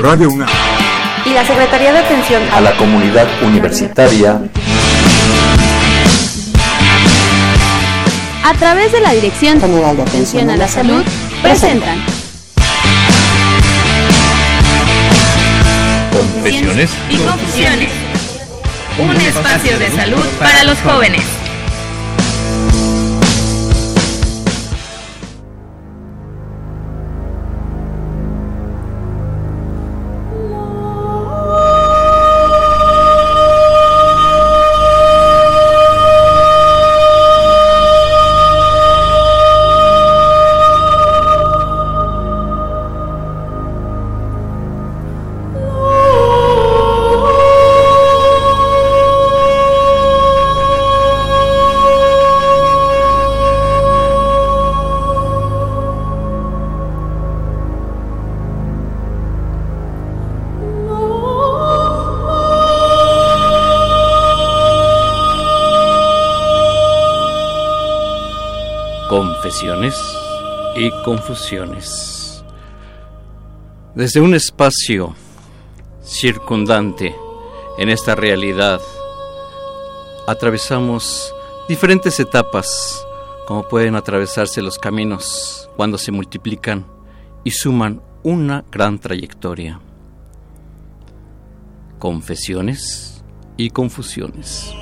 Radio UNAM. Y la Secretaría de Atención a la Comunidad Universitaria. A través de la Dirección General de Atención a la Salud presentan Confesiones y Confusiones, un espacio de salud para los jóvenes. Desde un espacio circundante en esta realidad, atravesamos diferentes etapas, como pueden atravesarse los caminos cuando se multiplican y suman una gran trayectoria. Confesiones y confusiones.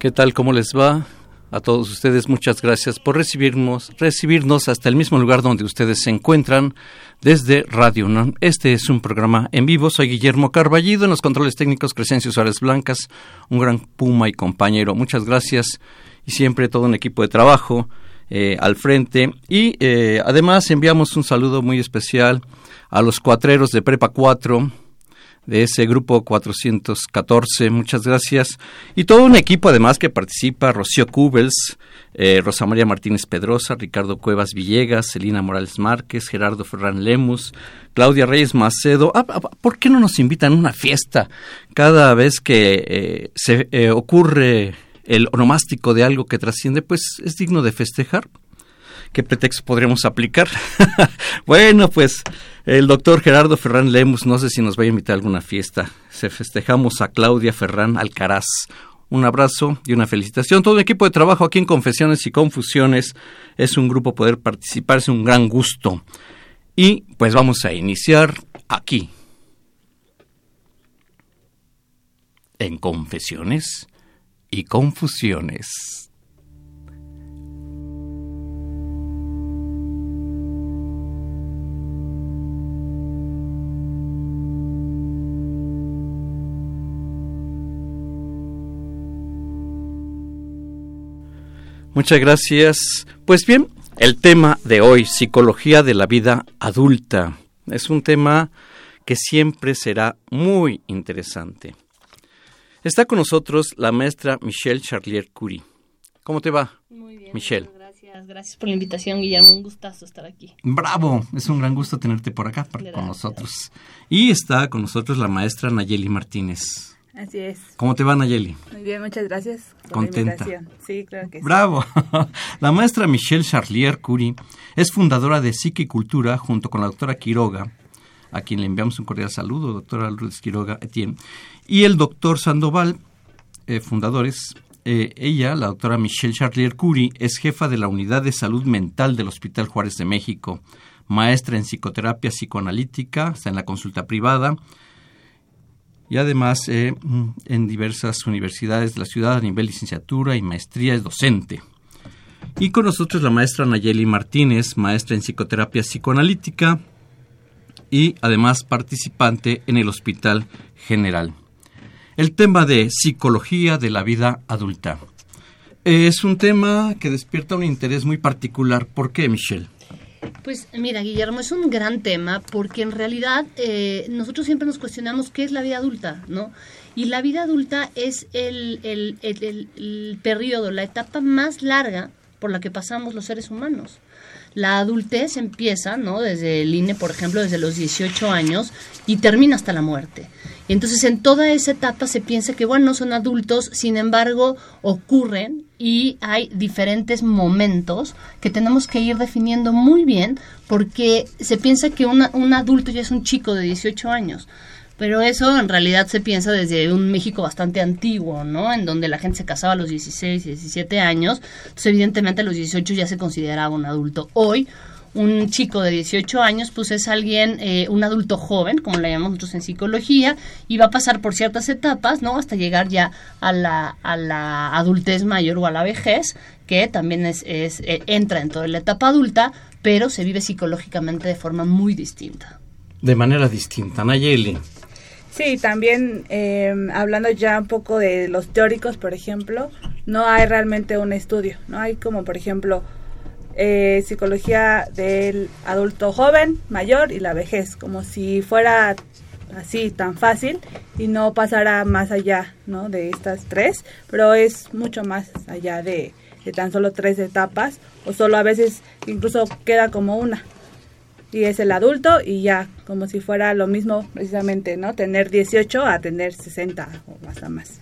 ¿Qué tal? ¿Cómo les va? A todos ustedes muchas gracias por recibirnos, recibirnos hasta el mismo lugar donde ustedes se encuentran desde Radio UNAM. Este es un programa en vivo. Soy Guillermo Carballido en los controles técnicos Crescencio Suárez Blancas, un gran puma y compañero. Muchas gracias y siempre todo un equipo de trabajo eh, al frente. Y eh, además enviamos un saludo muy especial a los cuatreros de Prepa 4 de ese grupo 414. Muchas gracias. Y todo un equipo además que participa, Rocío Cubels, eh, Rosa María Martínez Pedrosa, Ricardo Cuevas Villegas, Celina Morales Márquez, Gerardo Ferran Lemus, Claudia Reyes Macedo. Ah, ah, ¿Por qué no nos invitan a una fiesta cada vez que eh, se eh, ocurre el onomástico de algo que trasciende? Pues es digno de festejar. ¿Qué pretexto podríamos aplicar? bueno, pues el doctor Gerardo Ferrán Lemus, no sé si nos va a invitar a alguna fiesta. Se festejamos a Claudia Ferrán Alcaraz. Un abrazo y una felicitación. Todo el equipo de trabajo aquí en Confesiones y Confusiones es un grupo poder participar, es un gran gusto. Y pues vamos a iniciar aquí. En Confesiones y Confusiones. Muchas gracias. Pues bien, el tema de hoy, psicología de la vida adulta, es un tema que siempre será muy interesante. Está con nosotros la maestra Michelle Charlier Curie. ¿Cómo te va? Muy bien. Michelle. Gracias, gracias por la invitación, Guillermo. Un gustazo estar aquí. Bravo, es un gran gusto tenerte por acá con nosotros. Y está con nosotros la maestra Nayeli Martínez. Así es. ¿Cómo te va, Nayeli? Muy bien, muchas gracias. Por Contenta. La invitación. sí, claro que sí. Bravo. La maestra Michelle Charlier Curie es fundadora de Psique y Cultura junto con la doctora Quiroga, a quien le enviamos un cordial saludo, doctora Lourdes Quiroga Etienne, y el doctor Sandoval, eh, fundadores. Eh, ella, la doctora Michelle Charlier Curie, es jefa de la Unidad de Salud Mental del Hospital Juárez de México, maestra en psicoterapia psicoanalítica, está en la consulta privada, y además eh, en diversas universidades de la ciudad a nivel licenciatura y maestría es docente. Y con nosotros la maestra Nayeli Martínez, maestra en psicoterapia psicoanalítica y además participante en el Hospital General. El tema de psicología de la vida adulta. Es un tema que despierta un interés muy particular. ¿Por qué, Michelle? Pues mira, Guillermo, es un gran tema porque en realidad eh, nosotros siempre nos cuestionamos qué es la vida adulta, ¿no? Y la vida adulta es el, el, el, periodo, la etapa más larga por la que pasamos los seres humanos. La adultez empieza, ¿no? Desde el INE, por ejemplo, desde los 18 años y termina hasta la muerte. Y entonces en toda esa etapa se piensa que, bueno, son adultos, sin embargo, ocurren y hay diferentes momentos que tenemos que ir definiendo muy bien porque se piensa que una, un adulto ya es un chico de 18 años. Pero eso en realidad se piensa desde un México bastante antiguo, ¿no? En donde la gente se casaba a los 16, 17 años. Entonces, evidentemente, a los 18 ya se consideraba un adulto. Hoy, un chico de 18 años, pues es alguien, eh, un adulto joven, como le llamamos nosotros en psicología, y va a pasar por ciertas etapas, ¿no? Hasta llegar ya a la, a la adultez mayor o a la vejez, que también es, es eh, entra en toda la etapa adulta, pero se vive psicológicamente de forma muy distinta. De manera distinta. Nayeli. Sí, también eh, hablando ya un poco de los teóricos, por ejemplo, no hay realmente un estudio, no hay como, por ejemplo, eh, psicología del adulto joven, mayor y la vejez, como si fuera así tan fácil y no pasara más allá ¿no? de estas tres, pero es mucho más allá de, de tan solo tres etapas o solo a veces incluso queda como una y es el adulto y ya, como si fuera lo mismo precisamente, ¿no? Tener 18 a tener 60 o hasta más.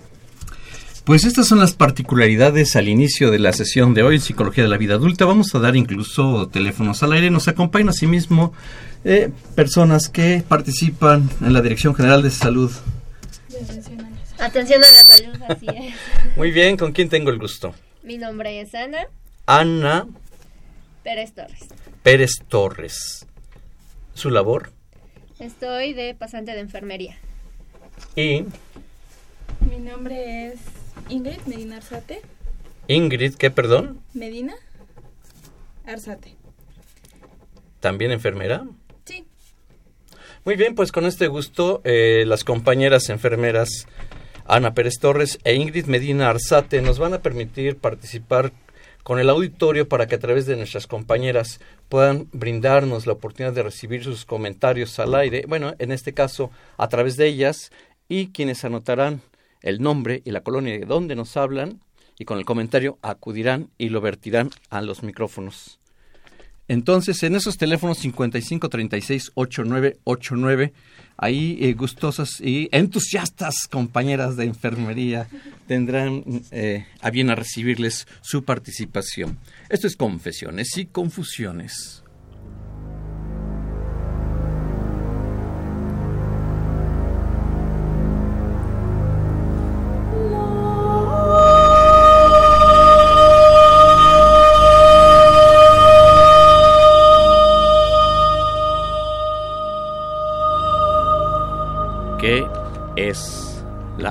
Pues estas son las particularidades al inicio de la sesión de hoy en Psicología de la Vida Adulta. Vamos a dar incluso teléfonos al aire. Nos acompañan asimismo eh, personas que participan en la Dirección General de Salud. Atención a la salud, así es. Muy bien, ¿con quién tengo el gusto? Mi nombre es Ana Ana Pérez Torres. Pérez Torres. ¿Su labor? Estoy de pasante de enfermería. Y Mi nombre es Ingrid Medina Arzate. Ingrid, ¿qué perdón? Medina Arzate. ¿También enfermera? Sí. Muy bien, pues con este gusto, eh, las compañeras enfermeras Ana Pérez Torres e Ingrid Medina Arzate nos van a permitir participar con el auditorio para que a través de nuestras compañeras puedan brindarnos la oportunidad de recibir sus comentarios al aire, bueno, en este caso a través de ellas, y quienes anotarán el nombre y la colonia de donde nos hablan, y con el comentario acudirán y lo vertirán a los micrófonos. Entonces, en esos teléfonos 55 36 8989, ahí eh, gustosas y entusiastas compañeras de enfermería tendrán eh, a bien a recibirles su participación. Esto es Confesiones y Confusiones.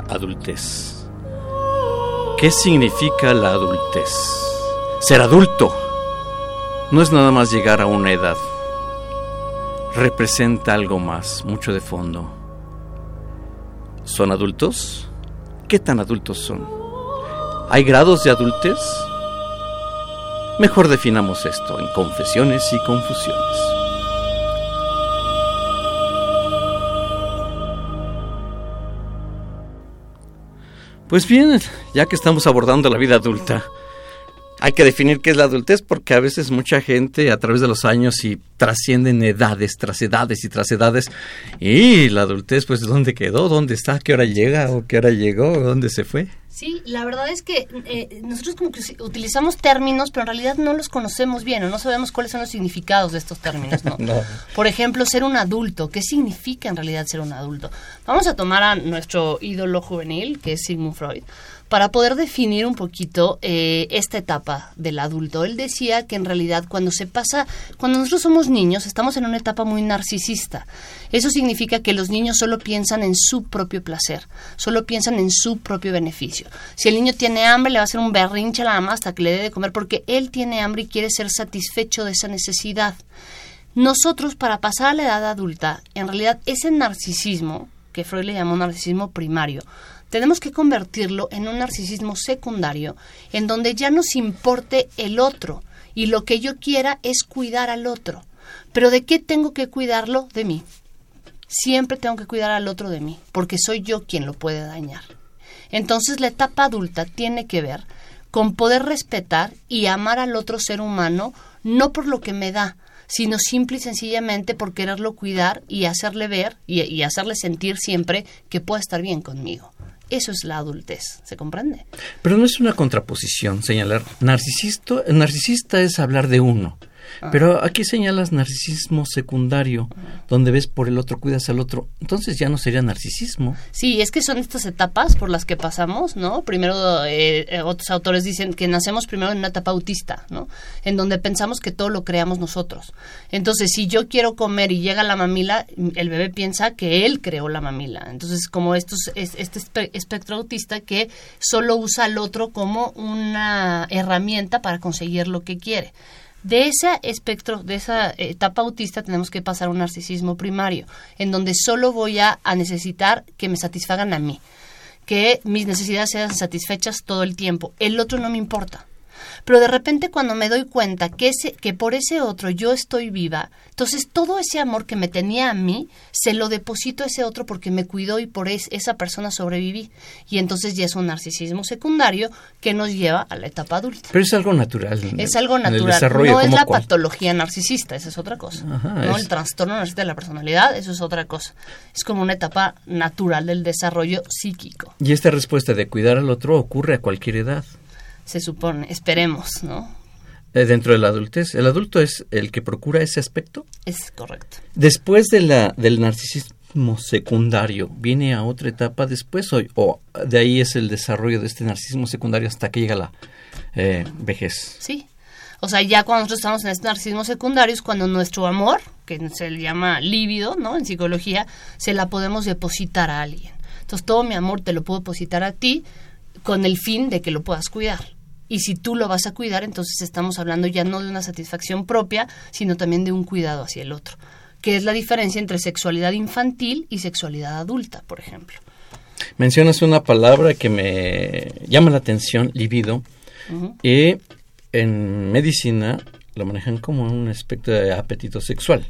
Adultez? ¿Qué significa la adultez? Ser adulto no es nada más llegar a una edad. Representa algo más, mucho de fondo. ¿Son adultos? ¿Qué tan adultos son? ¿Hay grados de adultez? Mejor definamos esto en confesiones y confusiones. Pues bien, ya que estamos abordando la vida adulta, hay que definir qué es la adultez porque a veces mucha gente a través de los años y trascienden edades tras edades y tras edades y la adultez pues dónde quedó, dónde está, qué hora llega o qué hora llegó, dónde se fue. Sí, la verdad es que eh, nosotros como que utilizamos términos, pero en realidad no los conocemos bien o no sabemos cuáles son los significados de estos términos, ¿no? No. Por ejemplo, ser un adulto. ¿Qué significa en realidad ser un adulto? Vamos a tomar a nuestro ídolo juvenil, que es Sigmund Freud, para poder definir un poquito eh, esta etapa del adulto. Él decía que en realidad cuando se pasa, cuando nosotros somos niños, estamos en una etapa muy narcisista. Eso significa que los niños solo piensan en su propio placer, solo piensan en su propio beneficio. Si el niño tiene hambre, le va a hacer un berrinche a la mamá hasta que le dé de comer porque él tiene hambre y quiere ser satisfecho de esa necesidad. Nosotros, para pasar a la edad adulta, en realidad ese narcisismo, que Freud le llamó narcisismo primario, tenemos que convertirlo en un narcisismo secundario, en donde ya nos importe el otro y lo que yo quiera es cuidar al otro. Pero ¿de qué tengo que cuidarlo? De mí. Siempre tengo que cuidar al otro de mí, porque soy yo quien lo puede dañar. Entonces la etapa adulta tiene que ver con poder respetar y amar al otro ser humano, no por lo que me da, sino simple y sencillamente por quererlo cuidar y hacerle ver y, hacerle sentir siempre que puede estar bien conmigo. Eso es la adultez, ¿se comprende? Pero no es una contraposición señalar narcisista, narcisista es hablar de uno Ah. Pero aquí señalas narcisismo secundario, donde ves por el otro, cuidas al otro. Entonces ya no sería narcisismo. Sí, es que son estas etapas por las que pasamos, ¿no? Primero, eh, eh, otros autores dicen que nacemos primero en una etapa autista, ¿no? En donde pensamos que todo lo creamos nosotros. Entonces, si yo quiero comer y llega la mamila, el bebé piensa que él creó la mamila. Entonces, como estos, este espectro autista que solo usa al otro como una herramienta para conseguir lo que quiere. De ese espectro, de esa etapa autista, tenemos que pasar a un narcisismo primario, en donde solo voy a, a necesitar que me satisfagan a mí, que mis necesidades sean satisfechas todo el tiempo. El otro no me importa. Pero de repente cuando me doy cuenta que, ese, que por ese otro yo estoy viva, entonces todo ese amor que me tenía a mí, se lo deposito a ese otro porque me cuidó y por esa persona sobreviví. Y entonces ya es un narcisismo secundario que nos lleva a la etapa adulta. Pero es algo natural. Es algo natural. No es la patología narcisista, esa es otra cosa. ¿no? El trastorno narcisista de la personalidad, eso es otra cosa. Es como una etapa natural del desarrollo psíquico. Y esta respuesta de cuidar al otro ocurre a cualquier edad se supone, esperemos, ¿no? Eh, dentro de la adultez, ¿el adulto es el que procura ese aspecto? Es correcto. Después de la, del narcisismo secundario, ¿viene a otra etapa después o, o de ahí es el desarrollo de este narcisismo secundario hasta que llega la eh, vejez? Sí. O sea, ya cuando nosotros estamos en este narcisismo secundario es cuando nuestro amor, que se le llama líbido, ¿no? En psicología, se la podemos depositar a alguien. Entonces, todo mi amor te lo puedo depositar a ti con el fin de que lo puedas cuidar. Y si tú lo vas a cuidar, entonces estamos hablando ya no de una satisfacción propia, sino también de un cuidado hacia el otro, que es la diferencia entre sexualidad infantil y sexualidad adulta, por ejemplo. Mencionas una palabra que me llama la atención, libido, y en medicina lo manejan como un aspecto de apetito sexual,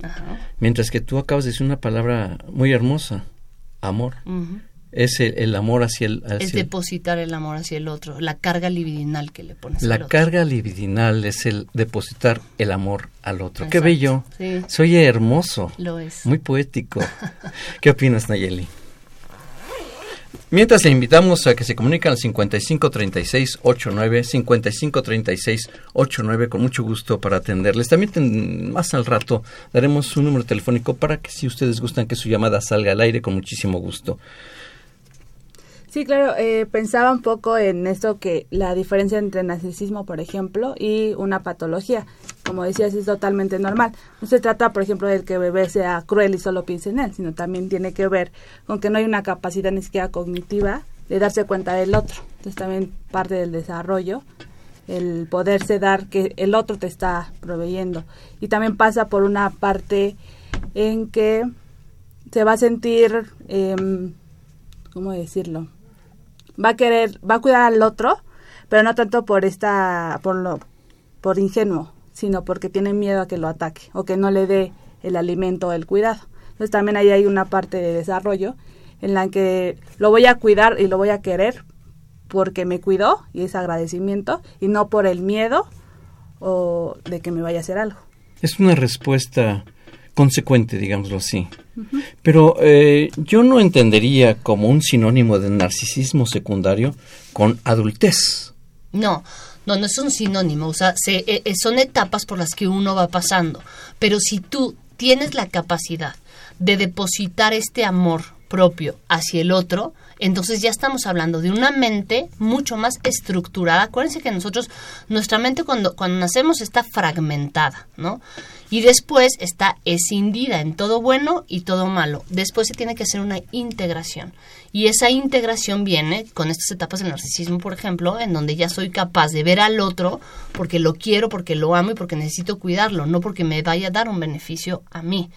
mientras que tú acabas de decir una palabra muy hermosa, amor es el, amor hacia el... es depositar el amor hacia el otro, la carga libidinal que le pones. La al carga libidinal es el depositar el amor al otro. Qué bello. Soy hermoso. Lo es. Muy poético. ¿Qué opinas, Nayeli? Mientras le invitamos a que se comunique al 553689, 553689, con mucho gusto para atenderles. También más al rato daremos un número telefónico para que si ustedes gustan que su llamada salga al aire, con muchísimo gusto. Sí, claro, eh, pensaba un poco en esto que la diferencia entre narcisismo, por ejemplo, y una patología, como decías, es totalmente normal. No se trata, por ejemplo, de que el bebé sea cruel y solo piense en él, sino también tiene que ver con que no hay una capacidad ni siquiera cognitiva de darse cuenta del otro. Entonces también parte del desarrollo el poderse dar que el otro te está proveyendo. Y también pasa por una parte en que se va a sentir, eh, ¿cómo decirlo? Va a querer, va a cuidar al otro, pero no tanto por esta, por lo, por ingenuo, sino porque tiene miedo a que lo ataque o que no le dé el alimento o el cuidado. Entonces también ahí hay una parte de desarrollo en la que lo voy a cuidar y lo voy a querer porque me cuidó y es agradecimiento y no por el miedo o de que me vaya a hacer algo. Es una respuesta consecuente, digámoslo así. Pero eh, yo no entendería como un sinónimo de narcisismo secundario con adultez. No, no, no es un sinónimo, o sea, se, eh, eh, son etapas por las que uno va pasando. Pero si tú tienes la capacidad de depositar este amor propio hacia el otro, entonces ya estamos hablando de una mente mucho más estructurada. Acuérdense que nosotros, nuestra mente cuando, cuando nacemos está fragmentada, ¿no? Y después está escindida en todo bueno y todo malo. Después se tiene que hacer una integración. Y esa integración viene con estas etapas del narcisismo, por ejemplo, en donde ya soy capaz de ver al otro porque lo quiero, porque lo amo y porque necesito cuidarlo, no porque me vaya a dar un beneficio a mí.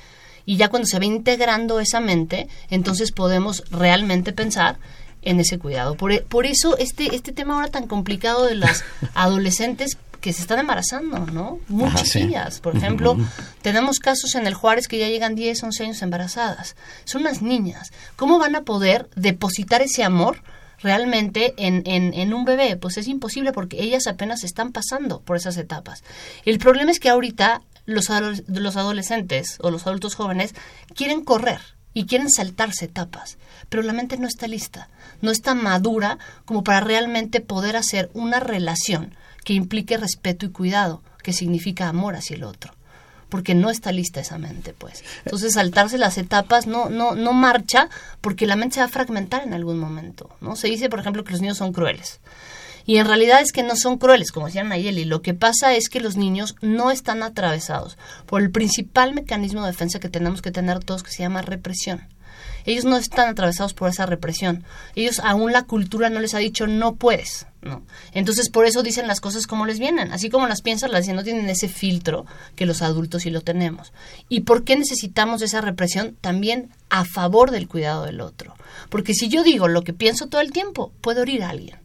Y ya cuando se va integrando esa mente, entonces podemos realmente pensar en ese cuidado. Por, por eso este, este tema ahora tan complicado de las adolescentes que se están embarazando, ¿no? Muchas ellas. Por ejemplo, tenemos casos en el Juárez que ya llegan 10, 11 años embarazadas. Son unas niñas. ¿Cómo van a poder depositar ese amor realmente en, en, en, un bebé? Pues es imposible porque ellas apenas están pasando por esas etapas. El problema es que ahorita los, los adolescentes o los adultos jóvenes quieren correr y quieren saltarse etapas, pero la mente no está lista, no está madura como para realmente poder hacer una relación que implique respeto y cuidado, que significa amor hacia el otro porque no está lista esa mente, pues. Entonces, saltarse las etapas no, no, no marcha porque la mente se va a fragmentar en algún momento, ¿no? Se dice, por ejemplo, que los niños son crueles. Y en realidad es que no son crueles, como decía Nayeli. Lo que pasa es que los niños no están atravesados por el principal mecanismo de defensa que tenemos que tener todos, que se llama represión. Ellos no están atravesados por esa represión. Ellos aún la cultura no les ha dicho no puedes, ¿no? Entonces por eso dicen las cosas como les vienen, así como las piensan, las dicen, no tienen ese filtro que los adultos sí lo tenemos. ¿Y por qué necesitamos esa represión? También a favor del cuidado del otro. Porque si yo digo lo que pienso todo el tiempo, puedo oír a alguien.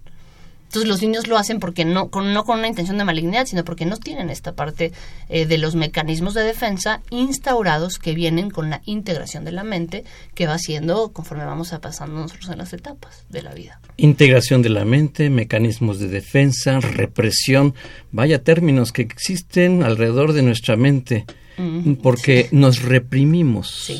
Entonces los niños lo hacen porque no con, no con una intención de malignidad, sino porque no tienen esta parte eh, de los mecanismos de defensa instaurados que vienen con la integración de la mente que va haciendo conforme vamos a pasando nosotros en las etapas de la vida. Integración de la mente, mecanismos de defensa, represión, vaya términos que existen alrededor de nuestra mente porque nos reprimimos.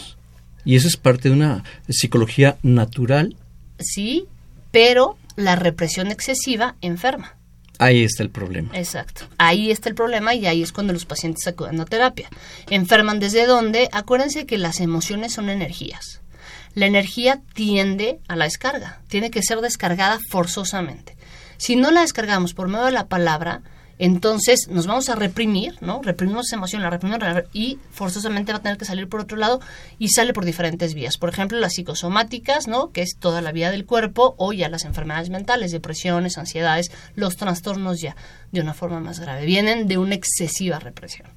Y eso es parte de una psicología natural. Sí, pero la represión excesiva enferma. Ahí está el problema. Exacto. Ahí está el problema y ahí es cuando los pacientes acuden a terapia. Enferman desde dónde? Acuérdense que las emociones son energías. La energía tiende a la descarga. Tiene que ser descargada forzosamente. Si no la descargamos por medio de la palabra, entonces nos vamos a reprimir, ¿no? Reprimimos esa emoción, la reprimimos y forzosamente va a tener que salir por otro lado y sale por diferentes vías. Por ejemplo, las psicosomáticas, ¿no? Que es toda la vía del cuerpo, o ya las enfermedades mentales, depresiones, ansiedades, los trastornos ya de una forma más grave. Vienen de una excesiva represión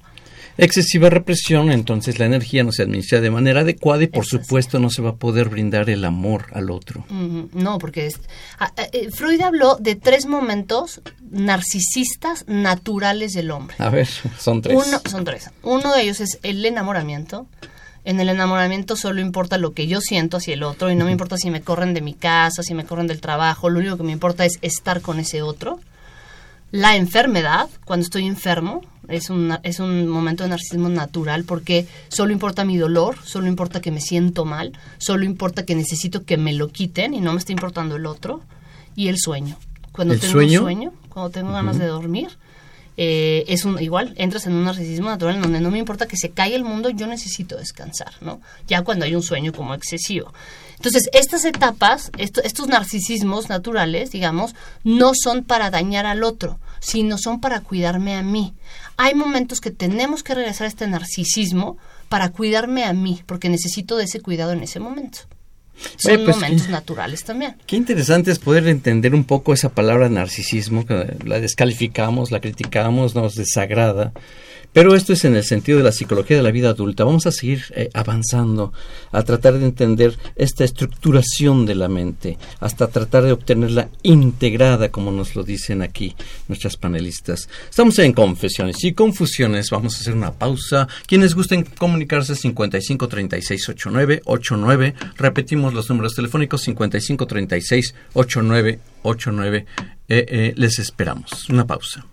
excesiva represión, entonces la energía no se administra de manera adecuada y por supuesto no se va a poder brindar el amor al otro. No, porque es, eh, Freud habló de tres momentos narcisistas naturales del hombre. A ver, son tres. Uno, son tres. Uno de ellos es el enamoramiento. En el enamoramiento solo importa lo que yo siento hacia el otro y no me importa si me corren de mi casa, si me corren del trabajo, lo único que me importa es estar con ese otro. La enfermedad, cuando estoy enfermo, es un, es un momento de narcisismo natural porque solo importa mi dolor, solo importa que me siento mal, solo importa que necesito que me lo quiten y no me está importando el otro. Y el sueño. Cuando tengo sueño? sueño, cuando tengo ganas de dormir, eh, es un igual entras en un narcisismo natural en donde no me importa que se caiga el mundo yo necesito descansar no ya cuando hay un sueño como excesivo. Entonces estas etapas estos narcisismos naturales digamos no son para dañar al otro sino son para cuidarme a mí. Hay momentos que tenemos que regresar a este narcisismo para cuidarme a mí porque necesito de ese cuidado en ese momento son pues, momentos naturales también. Qué interesante es poder entender un poco esa palabra narcisismo, que la descalificamos, la criticamos, nos desagrada. Pero esto es en el sentido de la psicología de la vida adulta. Vamos a seguir eh, avanzando, a tratar de entender esta estructuración de la mente, hasta tratar de obtenerla integrada, como nos lo dicen aquí nuestras panelistas. Estamos en confesiones y confusiones. Vamos a hacer una pausa. Quienes gusten comunicarse 55 36 89 89. Repetimos los números telefónicos 55 36 89 89. les esperamos. Una pausa.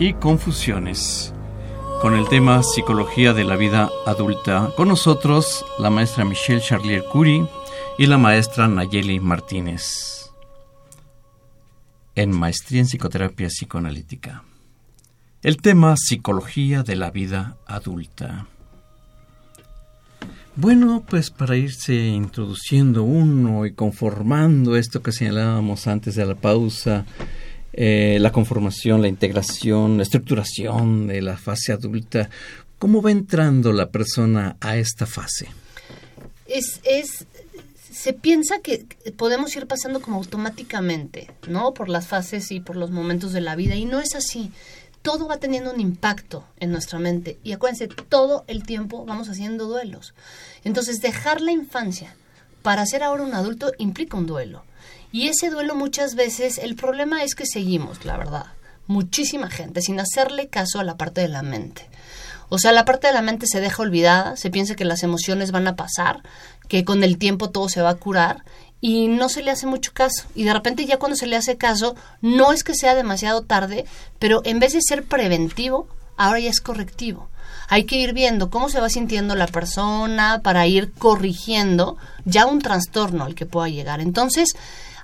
Y confusiones. Con el tema Psicología de la vida adulta, con nosotros la maestra Michelle Charlier Curie y la maestra Nayeli Martínez. En Maestría en Psicoterapia Psicoanalítica. El tema Psicología de la vida adulta. Bueno, pues para irse introduciendo uno y conformando esto que señalábamos antes de la pausa, eh, la conformación, la integración, la estructuración de la fase adulta, ¿cómo va entrando la persona a esta fase? Es, es, se piensa que podemos ir pasando como automáticamente, ¿no? Por las fases y por los momentos de la vida, y no es así todo va teniendo un impacto en nuestra mente. Y acuérdense, todo el tiempo vamos haciendo duelos. Entonces, dejar la infancia para ser ahora un adulto implica un duelo. Y ese duelo muchas veces, el problema es que seguimos, la verdad. Muchísima gente sin hacerle caso a la parte de la mente. O sea, la parte de la mente se deja olvidada, se piensa que las emociones van a pasar, que con el tiempo todo se va a curar y no se le hace mucho caso. Y de repente ya cuando se le hace caso, no es que sea demasiado tarde, pero en vez de ser preventivo, ahora ya es correctivo. Hay que ir viendo cómo se va sintiendo la persona para ir corrigiendo ya un trastorno al que pueda llegar. Entonces,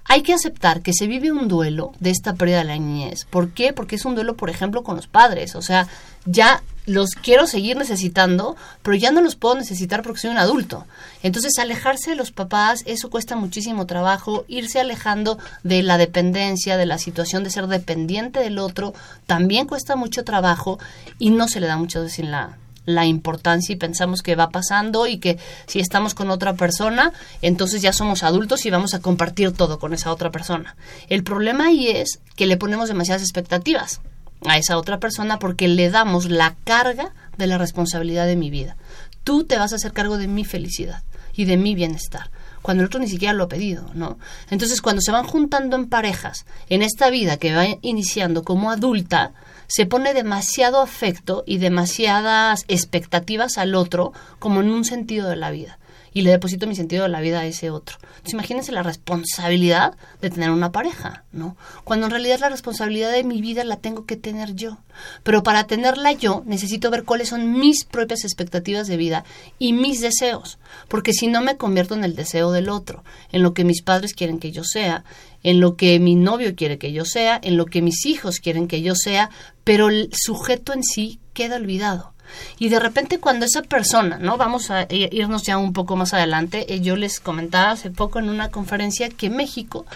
hay que aceptar que se vive un duelo de esta pérdida de la niñez. ¿Por qué? Porque es un duelo, por ejemplo, con los padres. O sea, ya los quiero seguir necesitando, pero ya no los puedo necesitar porque soy un adulto. Entonces, alejarse de los papás, eso cuesta muchísimo trabajo. Irse alejando de la dependencia, de la situación de ser dependiente del otro, también cuesta mucho trabajo y no se le da muchas veces la, la importancia y pensamos que va pasando y que si estamos con otra persona, entonces ya somos adultos y vamos a compartir todo con esa otra persona. El problema ahí es que le ponemos demasiadas expectativas a esa otra persona porque le damos la carga de la responsabilidad de mi vida. Tú te vas a hacer cargo de mi felicidad y de mi bienestar cuando el otro ni siquiera lo ha pedido, ¿no? Entonces, cuando se van juntando en parejas en esta vida que va iniciando como adulta, se pone demasiado afecto y demasiadas expectativas al otro como en un sentido de la vida y le deposito mi sentido de la vida a ese otro. Entonces imagínense la responsabilidad de tener una pareja, ¿no? Cuando en realidad la responsabilidad de mi vida la tengo que tener yo. Pero para tenerla yo necesito ver cuáles son mis propias expectativas de vida y mis deseos, porque si no me convierto en el deseo del otro, en lo que mis padres quieren que yo sea, en lo que mi novio quiere que yo sea, en lo que mis hijos quieren que yo sea, pero el sujeto en sí queda olvidado. Y de repente cuando esa persona, ¿no? Vamos a irnos ya un poco más adelante, eh, yo les comentaba hace poco en una conferencia que México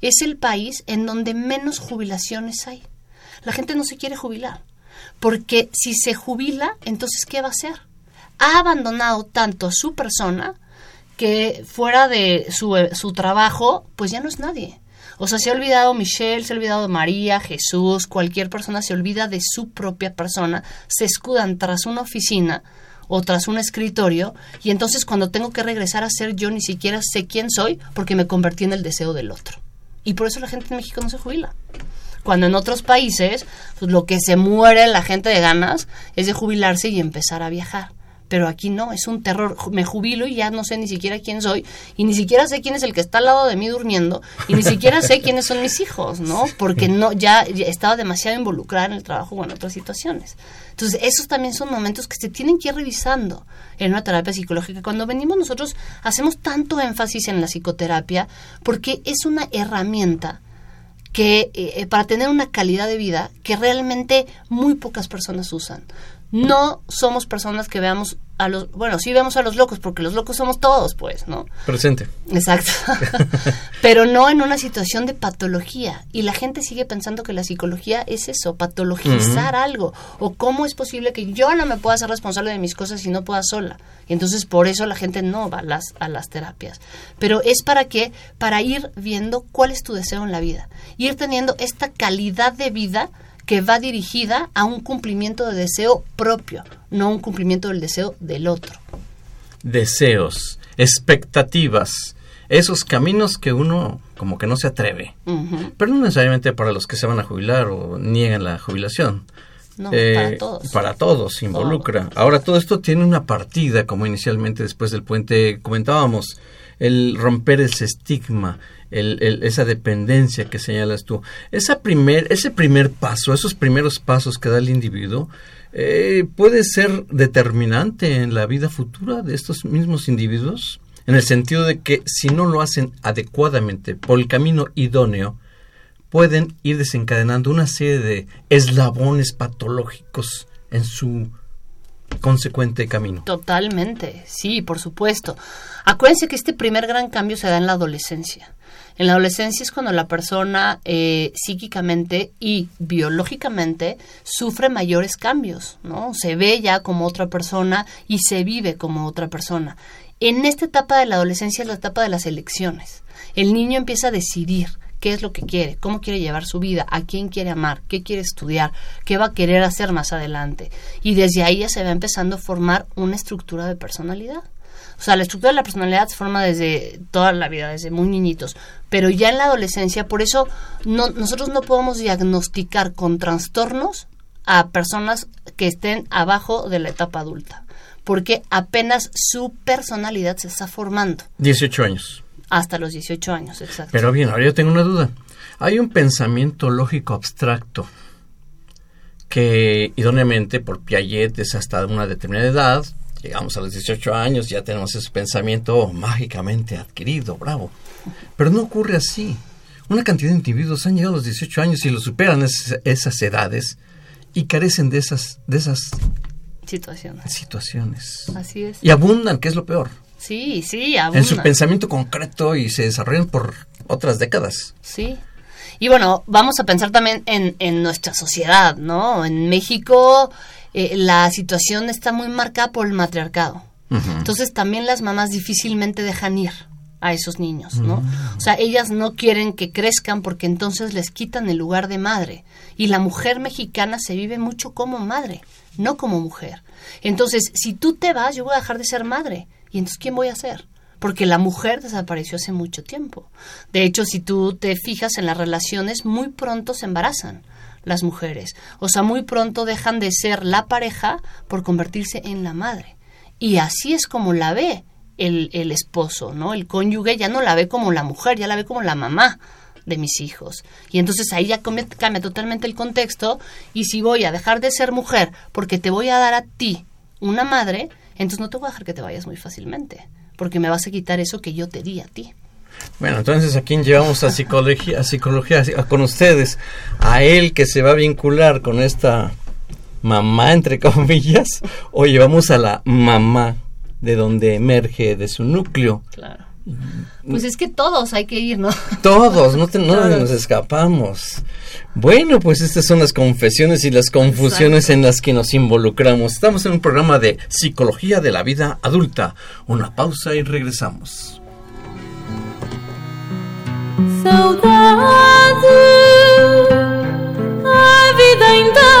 es el país en donde menos jubilaciones hay. La gente no se quiere jubilar, porque si se jubila, entonces ¿qué va a hacer? Ha abandonado tanto a su persona que fuera de su, su trabajo, pues ya no es nadie. O sea, se ha olvidado Michelle, se ha olvidado María, Jesús, cualquier persona se olvida de su propia persona, se escudan tras una oficina o tras un escritorio y entonces cuando tengo que regresar a ser yo ni siquiera sé quién soy porque me convertí en el deseo del otro. Y por eso la gente en México no se jubila. Cuando en otros países pues, lo que se muere la gente de ganas es de jubilarse y empezar a viajar pero aquí no, es un terror. Me jubilo y ya no sé ni siquiera quién soy y ni siquiera sé quién es el que está al lado de mí durmiendo y ni siquiera sé quiénes son mis hijos, ¿no? Porque no ya, estaba demasiado involucrada en el trabajo o en otras situaciones. Entonces, esos también son momentos que se tienen que ir revisando en una terapia psicológica. Cuando venimos nosotros hacemos tanto énfasis en la psicoterapia porque es una herramienta que eh, para tener una calidad de vida que realmente muy pocas personas usan no somos personas que veamos a los, bueno, sí vemos a los locos, porque los locos somos todos, pues, ¿no? Presente. Exacto. Pero no en una situación de patología. Y la gente sigue pensando que la psicología es eso, patologizar algo. O cómo es posible que yo no me pueda ser responsable de mis cosas si no pueda sola. Y entonces por eso la gente no va a las, a las terapias. Pero es para qué? Para ir viendo cuál es tu deseo en la vida. Ir teniendo esta calidad de vida que va dirigida a un cumplimiento de deseo propio, no un cumplimiento del deseo del otro. Deseos, expectativas, esos caminos que uno como que no se atreve, pero no necesariamente para los que se van a jubilar o niegan la jubilación. No, para eh, todos. Para todos, involucra. Ahora, todo esto tiene una partida, como inicialmente después del puente comentábamos, el romper ese estigma, esa dependencia que señalas tú. Esa primer, ese primer paso, esos primeros pasos que da el individuo, eh, puede ser determinante en la vida futura de estos mismos individuos, en el sentido de que si no lo hacen adecuadamente por el camino idóneo, pueden ir desencadenando una serie de eslabones patológicos en su consecuente camino. Totalmente, sí, por supuesto. Acuérdense que este primer gran cambio se da en la adolescencia. En la adolescencia es cuando la persona eh, psíquicamente y biológicamente sufre mayores cambios, ¿no? Se ve ya como otra persona y se vive como otra persona. En esta etapa de la adolescencia es la etapa de las elecciones. El niño empieza a decidir qué es lo que quiere, cómo quiere llevar su vida, a quién quiere amar, qué quiere estudiar, qué va a querer hacer más adelante. Y desde ahí ya se va empezando a formar una estructura de personalidad. O sea, la estructura de la personalidad se forma desde toda la vida, desde muy niñitos. Pero ya en la adolescencia, por eso no, nosotros no podemos diagnosticar con trastornos a personas que estén abajo de la etapa adulta. Porque apenas su personalidad se está formando. 18 años. Hasta los 18 años, exacto. Pero bien, ahora yo tengo una duda. Hay un pensamiento lógico abstracto que idóneamente por Piaget es hasta una determinada edad, llegamos a los 18 años, ya tenemos ese pensamiento mágicamente adquirido, bravo. Pero no ocurre así. Una cantidad de individuos han llegado a los 18 años y lo superan esas, edades y carecen de esas, de esas situaciones. situaciones. Así es. Y abundan, que es lo peor. Sí, sí, En su pensamiento concreto y se desarrollan por otras décadas. Sí. Y bueno, vamos a pensar también en, en nuestra sociedad, ¿no? En México eh, la situación está muy marcada por el matriarcado. Entonces también las mamás difícilmente dejan ir a esos niños, ¿no? O sea, ellas no quieren que crezcan porque entonces les quitan el lugar de madre. Y la mujer mexicana se vive mucho como madre, no como mujer. Entonces, si tú te vas, yo voy a dejar de ser madre. ¿Y entonces quién voy a ser? Porque la mujer desapareció hace mucho tiempo. De hecho, si tú te fijas en las relaciones, muy pronto se embarazan las mujeres. O sea, muy pronto dejan de ser la pareja por convertirse en la madre. Y así es como la ve el, el esposo, ¿no? El cónyuge ya no la ve como la mujer, ya la ve como la mamá de mis hijos. Y entonces ahí ya cambia totalmente el contexto. Y si voy a dejar de ser mujer porque te voy a dar a ti una madre, entonces no te voy a dejar que te vayas muy fácilmente, porque me vas a quitar eso que yo te di a ti. Bueno, entonces a quién llevamos a psicología, a psicología, con ustedes, a él que se va a vincular con esta mamá entre comillas, o llevamos a la mamá de donde emerge de su núcleo. Claro. Pues es que todos hay que ir, ¿no? Todos, no, nos escapamos. Bueno, pues estas son las confesiones y las confusiones en las que nos involucramos. Estamos en un programa de Psicología de la Vida Adulta. Una pausa y regresamos. Saudade, a vida inteira.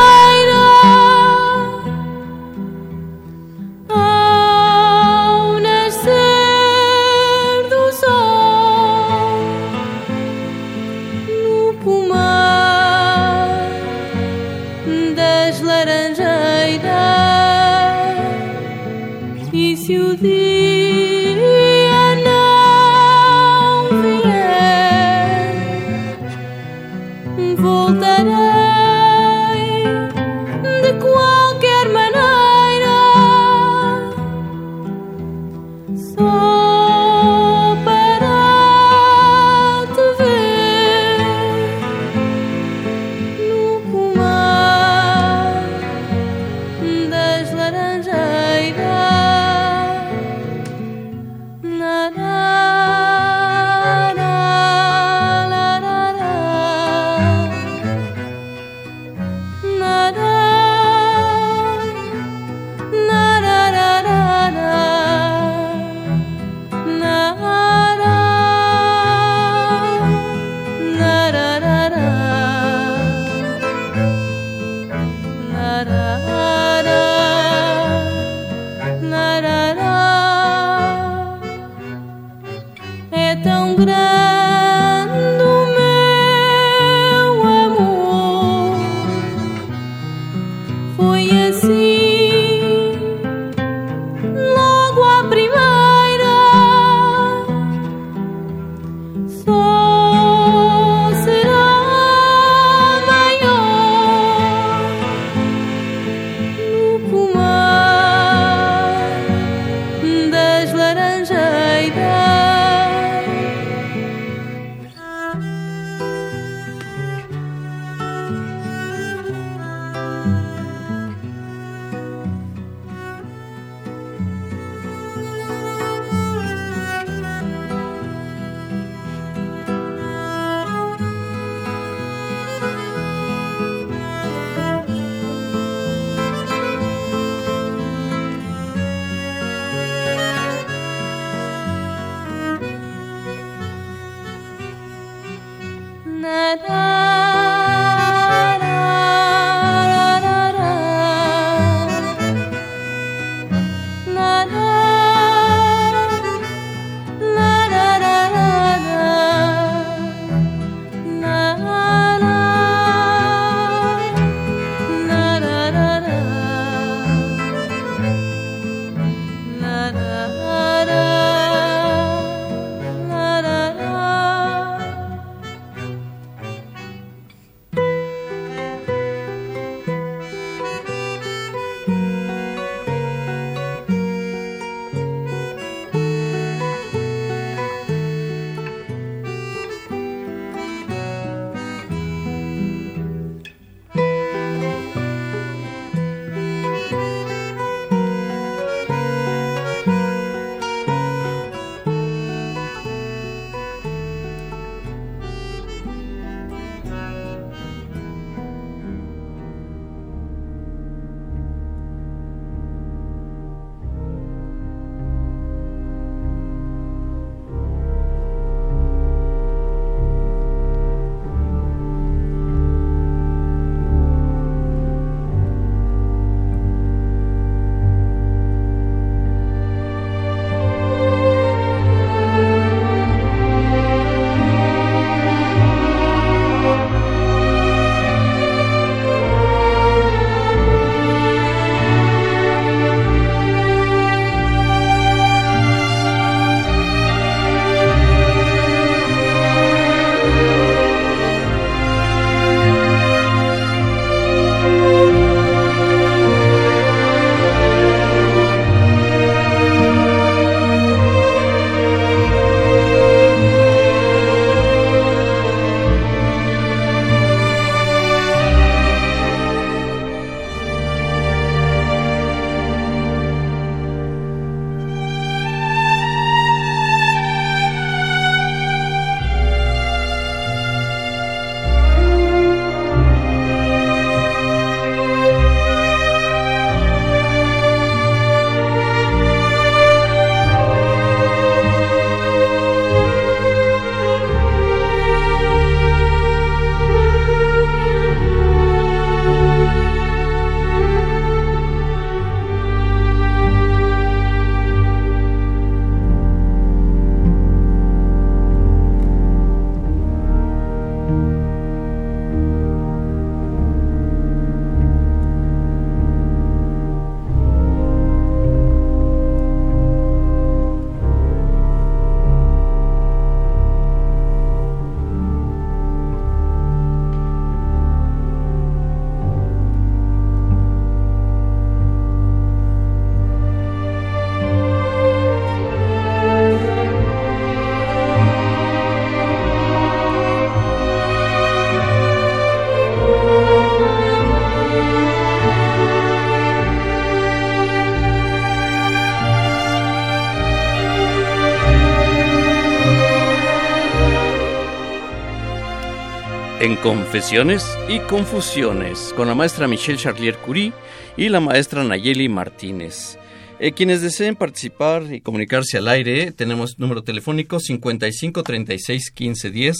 En Confesiones y Confusiones con la maestra Michelle Charlier Curie y la maestra Nayeli Martínez. Eh, quienes deseen participar y comunicarse al aire, tenemos número telefónico 55 36 15 10.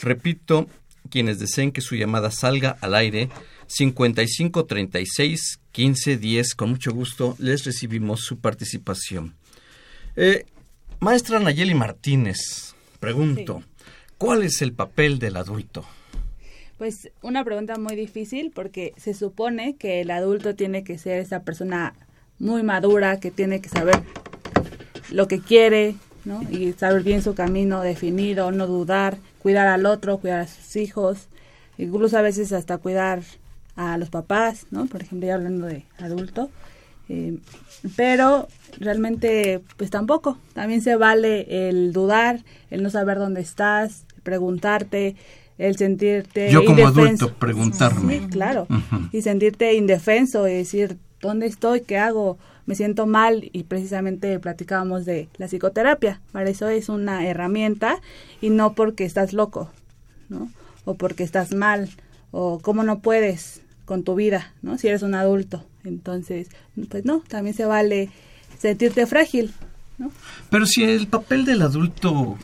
Repito, quienes deseen que su llamada salga al aire, 55 36 15 10. Con mucho gusto les recibimos su participación. Eh, maestra Nayeli Martínez, pregunto, ¿cuál es el papel del adulto? Pues una pregunta muy difícil porque se supone que el adulto tiene que ser esa persona muy madura, que tiene que saber lo que quiere, ¿no? Y saber bien su camino definido, no dudar, cuidar al otro, cuidar a sus hijos, incluso a veces hasta cuidar a los papás, ¿no? Por ejemplo, ya hablando de adulto. Eh, pero realmente, pues tampoco. También se vale el dudar, el no saber dónde estás, preguntarte, el sentirte Yo como indefenso. adulto preguntarme. Sí, claro. Y sentirte indefenso y decir, ¿dónde estoy? ¿Qué hago? Me siento mal y precisamente platicábamos de la psicoterapia. Para eso es una herramienta y no porque estás loco, ¿no? O porque estás mal o cómo no puedes con tu vida, ¿no? Si eres un adulto. Entonces, pues no, también se vale sentirte frágil, ¿no? Pero si el papel del adulto...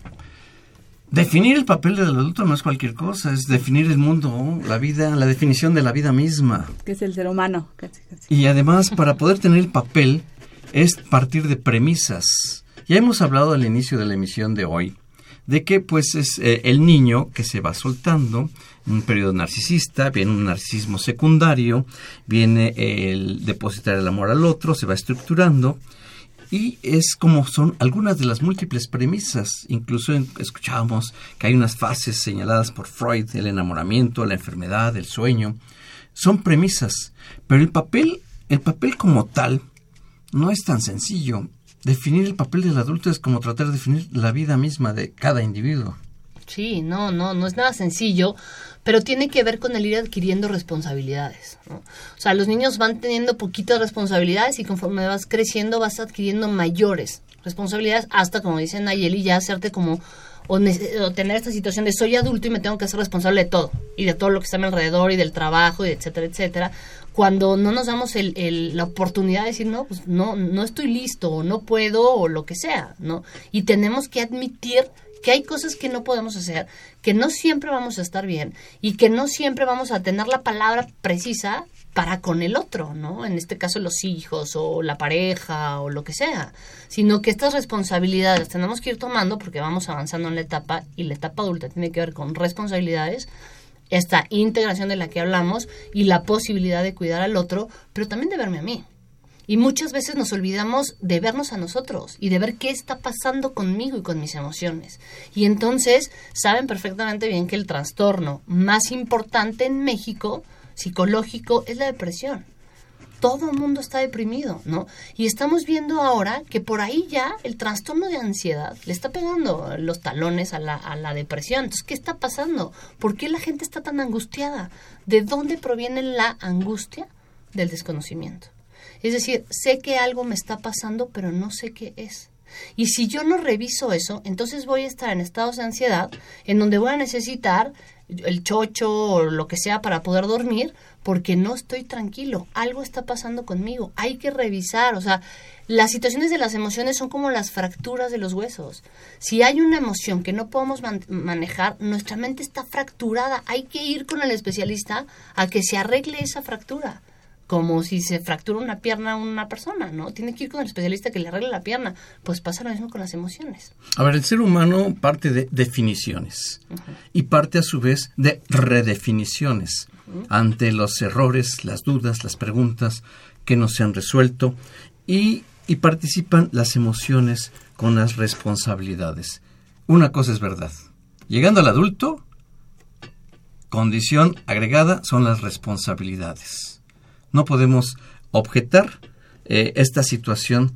Definir el papel del adulto no es cualquier cosa, es definir el mundo, la vida, la definición de la vida misma. Que es el ser humano, casi, casi. Y además, para poder tener el papel, es partir de premisas. Ya hemos hablado al inicio de la emisión de hoy de que pues es eh, el niño que se va soltando en un periodo narcisista, viene un narcisismo secundario, viene el depositar el amor al otro, se va estructurando y es como son algunas de las múltiples premisas. Incluso escuchábamos que hay unas fases señaladas por Freud, el enamoramiento, la enfermedad, el sueño. Son premisas, pero el papel, el papel como tal, no es tan sencillo. Definir el papel del adulto es como tratar de definir la vida misma de cada individuo. Sí, no, no, no es nada sencillo, pero tiene que ver con el ir adquiriendo responsabilidades. ¿no? O sea, los niños van teniendo poquitas responsabilidades y conforme vas creciendo vas adquiriendo mayores responsabilidades hasta, como dice Nayeli, ya hacerte como o, tener esta situación de soy adulto y me tengo que hacer responsable de todo y de todo lo que está a mi alrededor y del trabajo y etcétera, etcétera. Cuando no nos damos el- la oportunidad de decir, no, pues no, no estoy listo o no puedo o lo que sea, ¿no? Y tenemos que admitir que hay cosas que no podemos hacer, que no siempre vamos a estar bien y que no siempre vamos a tener la palabra precisa para con el otro, ¿no? En este caso los hijos o la pareja o lo que sea, sino que estas responsabilidades tenemos que ir tomando porque vamos avanzando en la etapa y la etapa adulta tiene que ver con responsabilidades, esta integración de la que hablamos y la posibilidad de cuidar al otro, pero también de verme a mí. Y muchas veces nos olvidamos de vernos a nosotros y de ver qué está pasando conmigo y con mis emociones. Y entonces saben perfectamente bien que el trastorno más importante en México, psicológico, es la depresión. Todo el mundo está deprimido, ¿no? Y estamos viendo ahora que por ahí ya el trastorno de ansiedad le está pegando los talones a la, a la depresión. Entonces, ¿qué está pasando? ¿Por qué la gente está tan angustiada? ¿De dónde proviene la angustia? Del desconocimiento. Es decir, sé que algo me está pasando, pero no sé qué es. Y si yo no reviso eso, entonces voy a estar en estados de ansiedad en donde voy a necesitar el chocho o lo que sea para poder dormir porque no estoy tranquilo. Algo está pasando conmigo. Hay que revisar. O sea, las situaciones de las emociones son como las fracturas de los huesos. Si hay una emoción que no podemos man- manejar, nuestra mente está fracturada. Hay que ir con el especialista a que se arregle esa fractura como si se fractura una pierna a una persona, ¿no? Tiene que ir con el especialista que le arregle la pierna. Pues pasa lo mismo con las emociones. A ver, el ser humano parte de definiciones y parte a su vez de redefiniciones ante los errores, las dudas, las preguntas que no se han resuelto y, y participan las emociones con las responsabilidades. Una cosa es verdad. Llegando al adulto, condición agregada son las responsabilidades. No podemos objetar eh, esta situación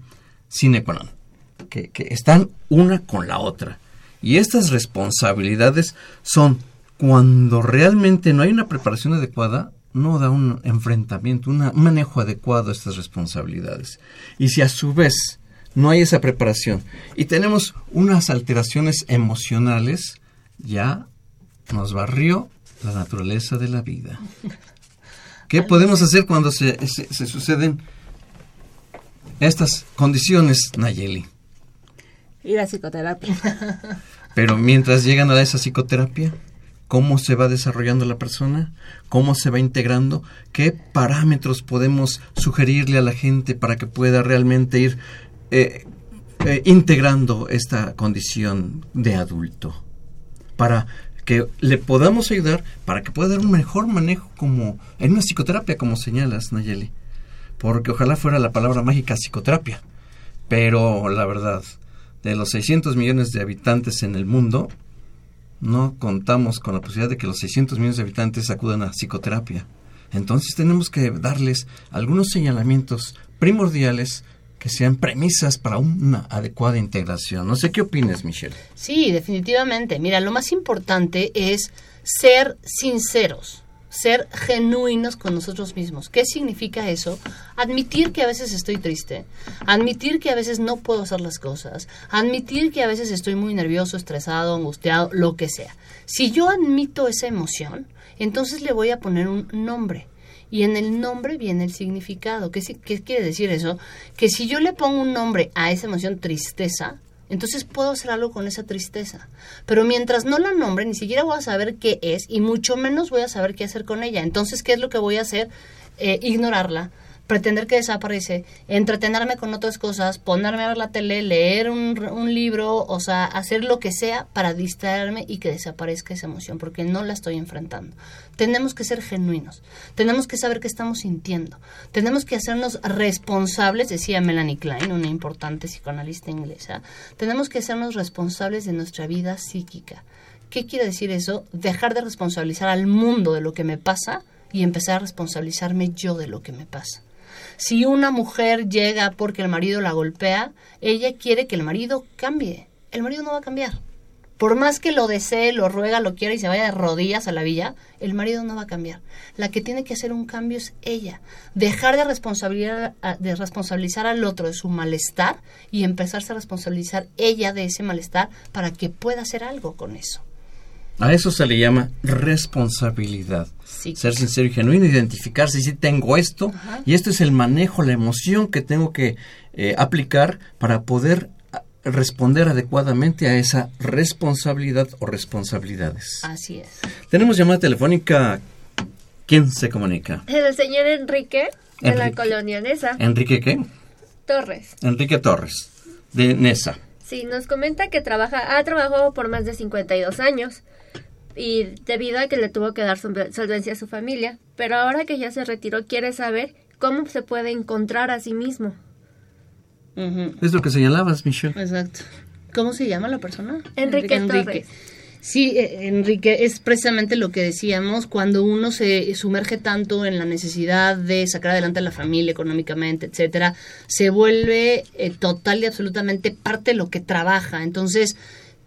sine qua non que, están una con la otra. Y estas responsabilidades son cuando realmente no hay una preparación adecuada, no da un enfrentamiento, un manejo adecuado a estas responsabilidades. Y si a su vez no hay esa preparación y tenemos unas alteraciones emocionales, ya nos barrió la naturaleza de la vida. ¿Qué podemos hacer cuando se, se, suceden estas condiciones, Nayeli? Ir a psicoterapia. Pero mientras llegan a esa psicoterapia, ¿cómo se va desarrollando la persona? ¿Cómo se va integrando? ¿Qué parámetros podemos sugerirle a la gente para que pueda realmente ir eh, eh, integrando esta condición de adulto? Para que le podamos ayudar para que pueda dar un mejor manejo como en una psicoterapia, como señalas, Nayeli. Porque ojalá fuera la palabra mágica psicoterapia. Pero la verdad, de los 600 millones de habitantes en el mundo, no contamos con la posibilidad de que los 600 millones de habitantes acudan a psicoterapia. Entonces tenemos que darles algunos señalamientos primordiales que sean premisas para una adecuada integración. No sé qué opinas, Michelle. Sí, definitivamente. Mira, lo más importante es ser sinceros, ser genuinos con nosotros mismos. ¿Qué significa eso? Admitir que a veces estoy triste, admitir que a veces no puedo hacer las cosas, admitir que a veces estoy muy nervioso, estresado, angustiado, lo que sea. Si yo admito esa emoción, entonces le voy a poner un nombre y en el nombre viene el significado. ¿Qué, ¿Qué, quiere decir eso? Que si yo le pongo un nombre a esa emoción tristeza, entonces puedo hacer algo con esa tristeza. Pero mientras no la nombre, ni siquiera voy a saber qué es y mucho menos voy a saber qué hacer con ella. Entonces, ¿qué es lo que voy a hacer? Eh, ignorarla, pretender que desaparece, entretenerme con otras cosas, ponerme a ver la tele, leer un, un, libro, o sea, hacer lo que sea para distraerme y que desaparezca esa emoción, porque no la estoy enfrentando. Tenemos que ser genuinos, tenemos que saber qué estamos sintiendo, tenemos que hacernos responsables, decía Melanie Klein, una importante psicoanalista inglesa, tenemos que hacernos responsables de nuestra vida psíquica. ¿Qué quiere decir eso? Dejar de responsabilizar al mundo de lo que me pasa y empezar a responsabilizarme yo de lo que me pasa. Si una mujer llega porque el marido la golpea, ella quiere que el marido cambie. El marido no va a cambiar. Por más que lo desee, lo ruega, lo quiera y se vaya de rodillas a la villa, el marido no va a cambiar. La que tiene que hacer un cambio es ella. Dejar de responsabilizar, de responsabilizar al otro de su malestar y empezarse a responsabilizar ella de ese malestar para que pueda hacer algo con eso. A eso se le llama responsabilidad. Ser sincero y genuino, identificarse si tengo esto y esto es el manejo, la emoción que tengo que eh, aplicar para poder ah, responder adecuadamente a esa responsabilidad o responsabilidades. Así es. Tenemos llamada telefónica. ¿Quién se comunica? El señor Enrique de la colonia Nesa. ¿Enrique qué? Torres. Enrique Torres, de Nesa. Sí, nos comenta que trabaja, ha trabajado por más de 52 años y debido a que le tuvo que dar solvencia a su familia, pero ahora que ya se retiró quiere saber cómo se puede encontrar a sí mismo. Es lo que señalabas, Michelle. Exacto. ¿Cómo se llama la persona? Enrique, Torres. Sí, eh, Enrique, es precisamente lo que decíamos, cuando uno se sumerge tanto en la necesidad de sacar adelante a la familia económicamente, etcétera, se vuelve eh, total y absolutamente parte de lo que trabaja. Entonces,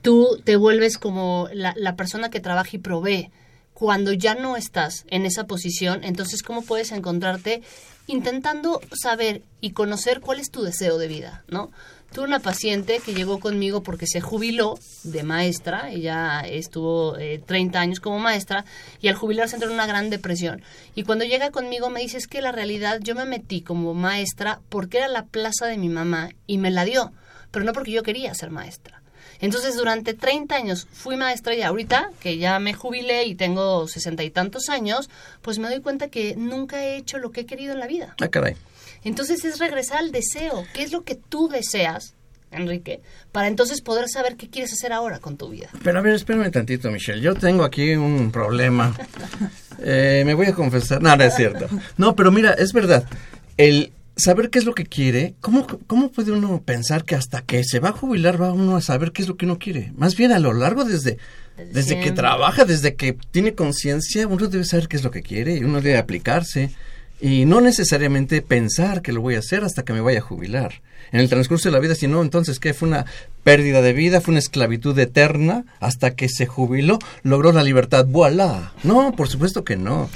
tú te vuelves como la, persona que trabaja y provee. Cuando ya no estás en esa posición, entonces, ¿cómo puedes encontrarte intentando saber y conocer cuál es tu deseo de vida, ¿no? Tuve una paciente que llegó conmigo porque se jubiló de maestra, ella estuvo 30 eh, años como maestra y al jubilarse entró en una gran depresión. Y cuando llega conmigo me dice es que la realidad yo me metí como maestra porque era la plaza de mi mamá y me la dio, pero no porque yo quería ser maestra. Entonces, durante 30 años fui maestra y ahorita, que ya me jubilé y tengo sesenta y tantos años, pues me doy cuenta que nunca he hecho lo que he querido en la vida. Ah, caray. Entonces es regresar al deseo. ¿Qué es lo que tú deseas, Enrique? Para entonces poder saber qué quieres hacer ahora con tu vida. Pero a ver, espérame tantito, Michelle. Yo tengo aquí un problema. Eh, me voy a confesar. No, no es cierto. No, pero mira, es verdad. El, saber qué es lo que quiere, ¿cómo, ¿cómo puede uno pensar que hasta que se va a jubilar va uno a saber qué es lo que uno quiere? Más bien a lo largo desde, desde, que trabaja, desde que tiene conciencia, uno debe saber qué es lo que quiere y uno debe aplicarse y no necesariamente pensar que lo voy a hacer hasta que me vaya a jubilar. En el transcurso de la vida, si no, entonces, ¿qué? Fue una pérdida de vida, fue una esclavitud eterna hasta que se jubiló, logró la libertad. ¡Voilà! No, por supuesto que no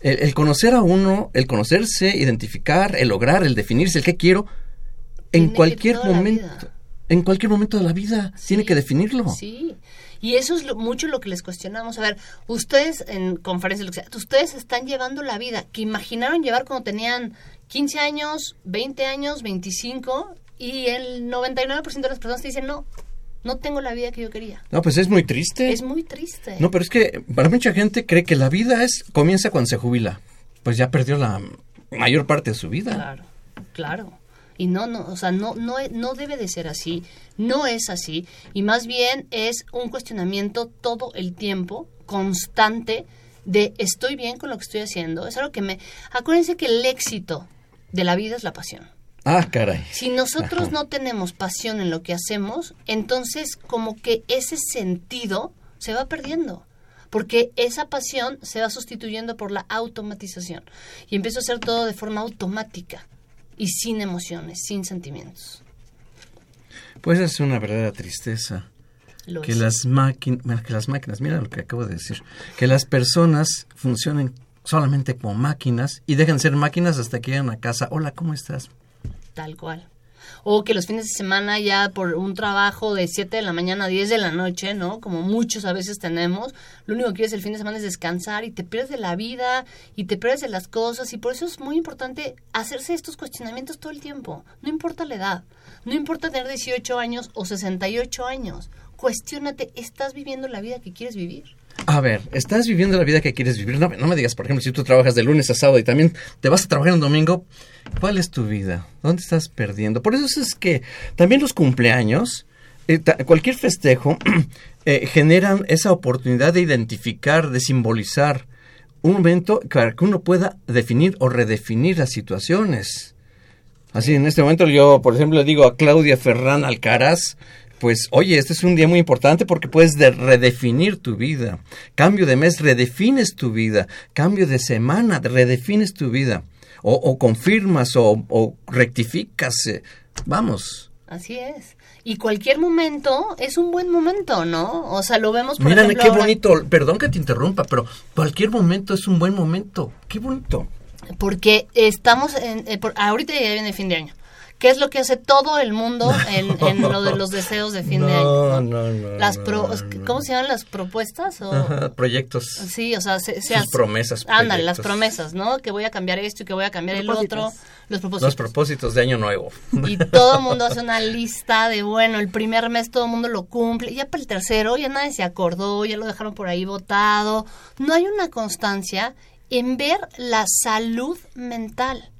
el, conocer a uno, el conocerse, identificar, el lograr, el definirse, el que quiero, en cualquier momento. en cualquier momento de la vida. Tiene que definirlo. Sí. Y eso es mucho lo que les cuestionamos. A ver, ustedes en conferencias, ustedes están llevando la vida que imaginaron llevar cuando tenían 15 años, 20 años, 25, y el 99% de las personas te dicen, no, no tengo la vida que yo quería. No, pues es muy triste. Es muy triste. No, pero es que para mucha gente cree que la vida es comienza cuando se jubila. Pues ya perdió la mayor parte de su vida. Claro, claro. Y no, no, o sea, no, no, no debe de ser así, no es así, y más bien es un cuestionamiento todo el tiempo, constante, de estoy bien con lo que estoy haciendo. Es algo que me... Acuérdense que el éxito de la vida es la pasión. Ah, caray. Si nosotros no tenemos pasión en lo que hacemos, entonces como que ese sentido se va perdiendo. Porque esa pasión se va sustituyendo por la automatización. Y empiezo a hacer todo de forma automática y sin emociones, sin sentimientos. Pues es una verdadera tristeza. que las máquinas, que las máquinas, mira lo que acabo de decir, que las personas funcionen solamente como máquinas y dejen de ser máquinas hasta que llegan a casa. Hola, ¿cómo estás? Tal cual o que los fines de semana ya por un trabajo de 7 de la mañana a 10 de la noche, ¿no? Como muchos a veces tenemos, lo único que quieres el fin de semana es descansar y te pierdes de la vida y te pierdes de las cosas y por eso es muy importante hacerse estos cuestionamientos todo el tiempo, no importa la edad, no importa tener 18 años o 68 años, cuestiónate, ¿estás viviendo la vida que quieres vivir? A ver, estás viviendo la vida que quieres vivir. No, me digas, por ejemplo, si tú trabajas de lunes a sábado y también te vas a trabajar un domingo, ¿cuál es tu vida? ¿Dónde estás perdiendo? Por eso es que también los cumpleaños, eh, cualquier festejo, eh, generan esa oportunidad de identificar, de simbolizar un momento para que uno pueda definir o redefinir las situaciones. Así, en este momento yo, por ejemplo, le digo a Claudia Ferran Alcaraz, pues oye, este es un día muy importante porque puedes redefinir tu vida. Cambio de mes, redefines tu vida. Cambio de semana, redefines tu vida. O, confirmas o, rectificas. Vamos. Así es. Y cualquier momento es un buen momento, ¿no? O sea, lo vemos por Mírame qué bonito. Perdón que te interrumpa, pero cualquier momento es un buen momento. Qué bonito. Porque estamos en, eh, ahorita ya viene el fin de año. ¿Qué es lo que hace todo el mundo en, lo de los deseos de fin de año? No, no, las ¿Cómo se llaman las propuestas? O, proyectos. Sí, o sea, se, Sus promesas. Ándale, las promesas, ¿no? Que voy a cambiar esto y que voy a cambiar el otro. Los propósitos. Los propósitos de año nuevo. Y todo el mundo hace una lista de, bueno, el primer mes todo el mundo lo cumple. Ya para el tercero ya nadie se acordó, ya lo dejaron por ahí votado. No hay una constancia en ver la salud mental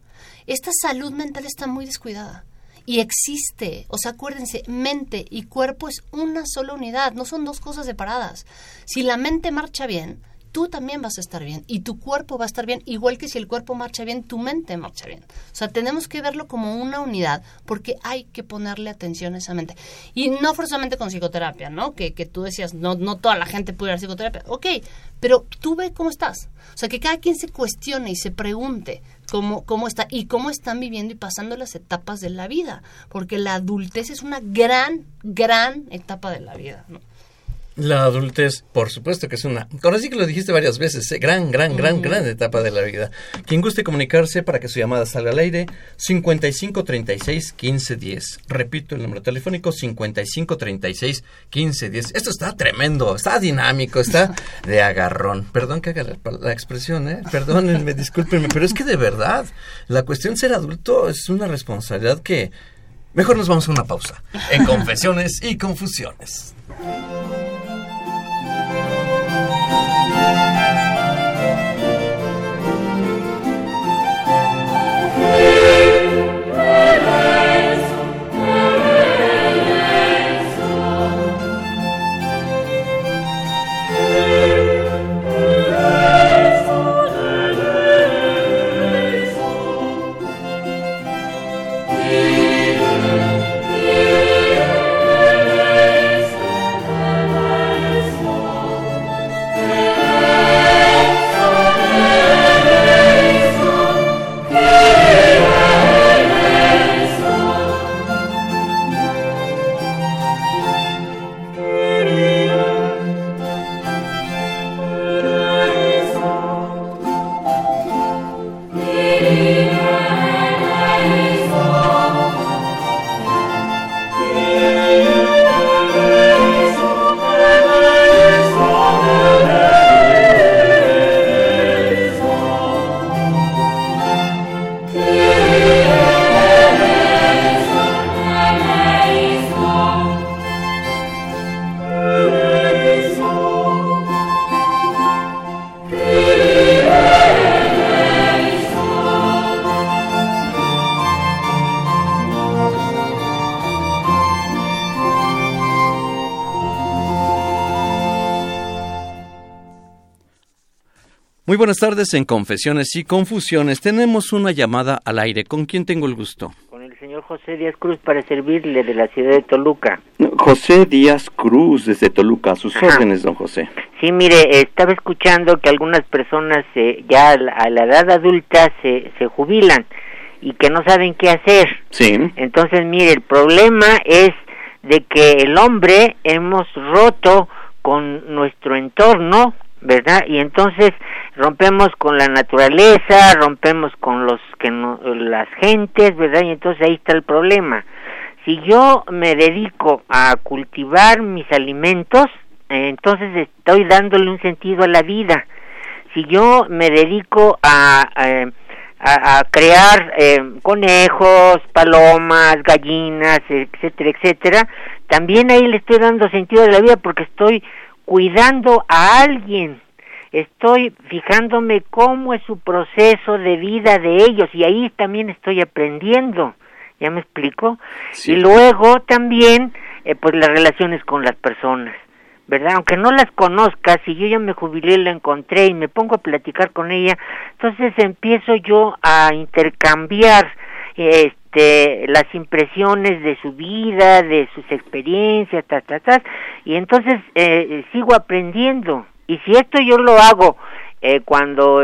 esta salud mental está muy descuidada. Y existe, o sea, acuérdense, mente y cuerpo es una sola unidad, no son dos cosas separadas. Si la mente marcha bien, tú también vas a estar bien y tu cuerpo va a estar bien, igual que si el cuerpo marcha bien, tu mente marcha bien. O sea, tenemos que verlo como una unidad porque hay que ponerle atención a esa mente. Y no forzosamente con psicoterapia, ¿no? Que, que tú decías, no, no toda la gente puede ir a psicoterapia. Ok, pero tú ve cómo estás. O sea, que cada quien se cuestione y se pregunte cómo, cómo está y cómo están viviendo y pasando las etapas de la vida. Porque la adultez es una gran, gran etapa de la vida, ¿no? La adultez, por supuesto que es una, conocí que lo dijiste varias veces, ¿eh? gran, gran, gran, gran etapa de la vida. Quien guste comunicarse para que su llamada salga al aire, 5536-1510. Repito el número telefónico, 5536-1510. Esto está tremendo, está dinámico, está de agarrón. Perdón que haga la, expresión, ¿eh? Perdónenme, discúlpenme, pero es que de verdad, la cuestión de ser adulto es una responsabilidad que... Mejor nos vamos a una pausa en Confesiones y Confusiones. Buenas tardes en Confesiones y Confusiones. Tenemos una llamada al aire. ¿Con quién tengo el gusto? Con el señor José Díaz Cruz para servirle de la ciudad de Toluca. José Díaz Cruz desde Toluca. A sus órdenes, don José. Sí, mire, estaba escuchando que algunas personas eh, ya a la edad adulta se, se jubilan y que no saben qué hacer. Sí. Entonces, mire, el problema es de que el hombre hemos roto con nuestro entorno, ¿verdad? Y entonces rompemos con la naturaleza, rompemos con los que no, las gentes, ¿verdad? Y entonces ahí está el problema. Si yo me dedico a cultivar mis alimentos, entonces estoy dándole un sentido a la vida. Si yo me dedico a, a, crear eh, conejos, palomas, gallinas, etcétera, etcétera, también ahí le estoy dando sentido a la vida porque estoy cuidando a alguien, estoy fijándome cómo es su proceso de vida de ellos y ahí también estoy aprendiendo, ¿ya me explico? Y luego también, eh, pues las relaciones con las personas, ¿verdad? Aunque no las conozca, si yo ya me jubilé, la encontré y me pongo a platicar con ella, entonces empiezo yo a intercambiar este las impresiones de su vida, de sus experiencias, ta, ta, ta, y entonces eh, sigo aprendiendo, y si esto yo lo hago eh, cuando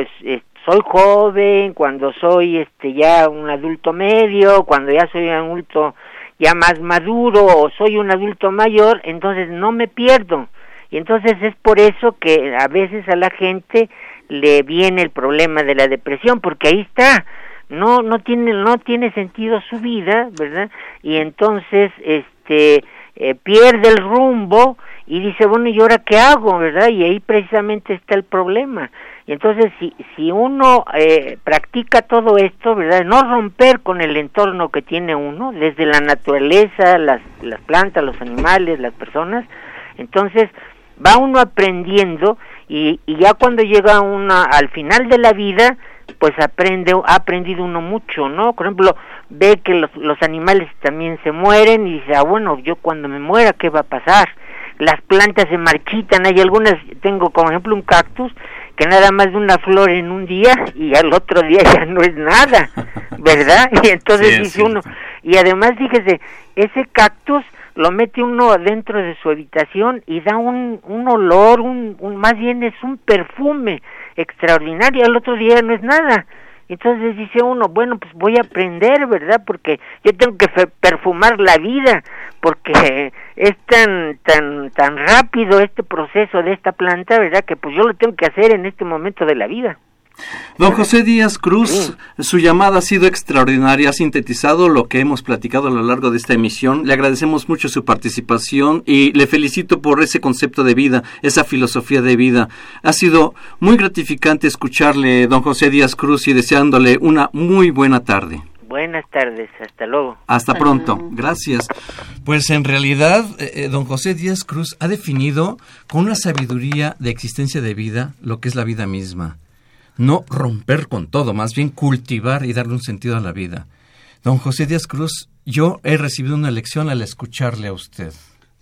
soy joven, cuando soy este ya un adulto medio, cuando ya soy un adulto ya más maduro o soy un adulto mayor, entonces no me pierdo. Y entonces es por eso que a veces a la gente le viene el problema de la depresión, porque ahí está, no no tiene no tiene sentido su vida, ¿verdad? Y entonces este eh, pierde el rumbo y dice, bueno, ¿y ahora qué hago? ¿Verdad? Y ahí precisamente está el problema. Y entonces, si, si uno eh, practica todo esto, ¿verdad? No romper con el entorno que tiene uno, desde la naturaleza, las, las plantas, los animales, las personas, entonces va uno aprendiendo y, y ya cuando llega una al final de la vida, pues aprende, ha aprendido uno mucho, ¿no? Por ejemplo, ve que los, los animales también se mueren y dice, ah, bueno, yo cuando me muera, ¿qué va a pasar? Las plantas se marchitan, hay algunas, tengo como ejemplo un cactus, que nada más de una flor en un día y al otro día ya no es nada, ¿verdad? Y entonces dice uno, y además fíjese, ese cactus lo mete uno dentro de su habitación y da un, un olor, un, un, más bien es un perfume extraordinario, al otro día no es nada. Entonces dice uno, bueno, pues voy a aprender, ¿verdad? Porque yo tengo que perfumar la vida, porque es tan tan tan rápido este proceso de esta planta, ¿verdad? Que pues yo lo tengo que hacer en este momento de la vida. Don José Díaz Cruz, su llamada ha sido extraordinaria, ha sintetizado lo que hemos platicado a lo largo de esta emisión. Le agradecemos mucho su participación y le felicito por ese concepto de vida, esa filosofía de vida. Ha sido muy gratificante escucharle, don José Díaz Cruz, y deseándole una muy buena tarde. Buenas tardes, hasta luego. Hasta pronto, gracias. Pues en realidad, eh, eh, don José Díaz Cruz ha definido con una sabiduría de existencia de vida lo que es la vida misma no romper con todo, más bien cultivar y darle un sentido a la vida. Don José Díaz Cruz, yo he recibido una lección al escucharle a usted.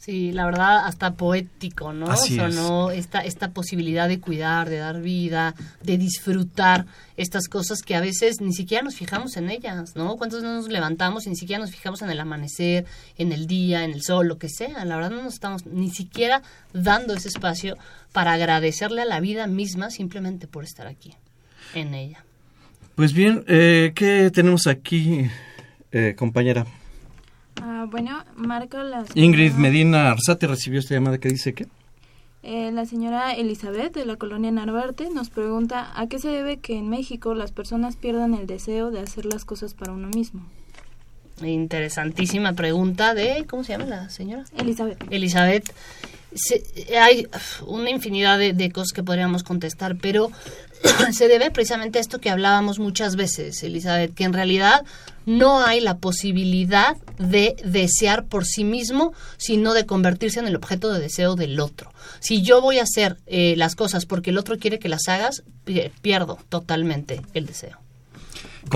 Sí, la verdad, hasta poético, ¿no? Así Sonó esta, esta posibilidad de cuidar, de dar vida, de disfrutar estas cosas que a veces ni siquiera nos fijamos en ellas, ¿no? ¿Cuántos nos levantamos y ni siquiera nos fijamos en el amanecer, en el día, en el sol, lo que sea? La verdad no nos estamos ni siquiera dando ese espacio para agradecerle a la vida misma simplemente por estar aquí, en ella. Pues bien, eh, ¿qué tenemos aquí, eh, compañera? Ah, bueno, marco las... Ingrid Medina Arzate recibió esta llamada que dice que... Eh, la señora Elizabeth de la colonia Narvarte nos pregunta a qué se debe que en México las personas pierdan el deseo de hacer las cosas para uno mismo. Interesantísima pregunta de, ¿cómo se llama la señora? Elizabeth. Elizabeth. Hay una infinidad de, cosas que podríamos contestar, pero se debe precisamente a esto que hablábamos muchas veces, Elizabeth, que en realidad no hay la posibilidad de desear por sí mismo, sino de convertirse en el objeto de deseo del otro. Si yo voy a hacer eh, las cosas porque el otro quiere que las hagas, pierdo totalmente el deseo.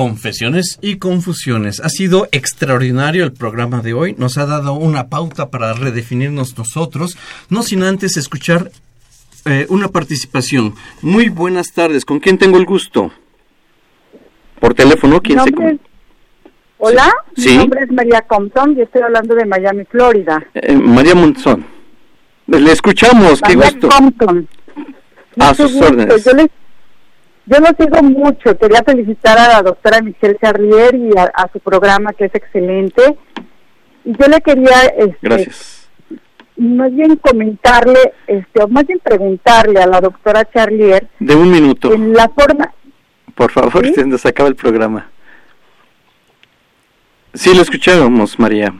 Confesiones y confusiones. Ha sido extraordinario el programa de hoy. Nos ha dado una pauta para redefinirnos nosotros, no sin antes escuchar eh, una participación. Muy buenas tardes. ¿Con quién tengo el gusto? Por teléfono, ¿quién se Nombre- Hola, Sí. mi nombre es María Compton y estoy hablando de Miami, Florida. Eh, María Monzón. Le escuchamos, qué María gusto. Compton. A sus gusto. órdenes. Yo, les, yo lo sigo mucho. Quería felicitar a la doctora Michelle Charlier y a, a su programa que es excelente. Y yo le quería, este, Gracias. más bien comentarle, este, o más bien preguntarle a la doctora Charlier De un minuto, en la forma, por favor, ¿Sí? se nos acaba el programa. Sí, lo escuchábamos, María.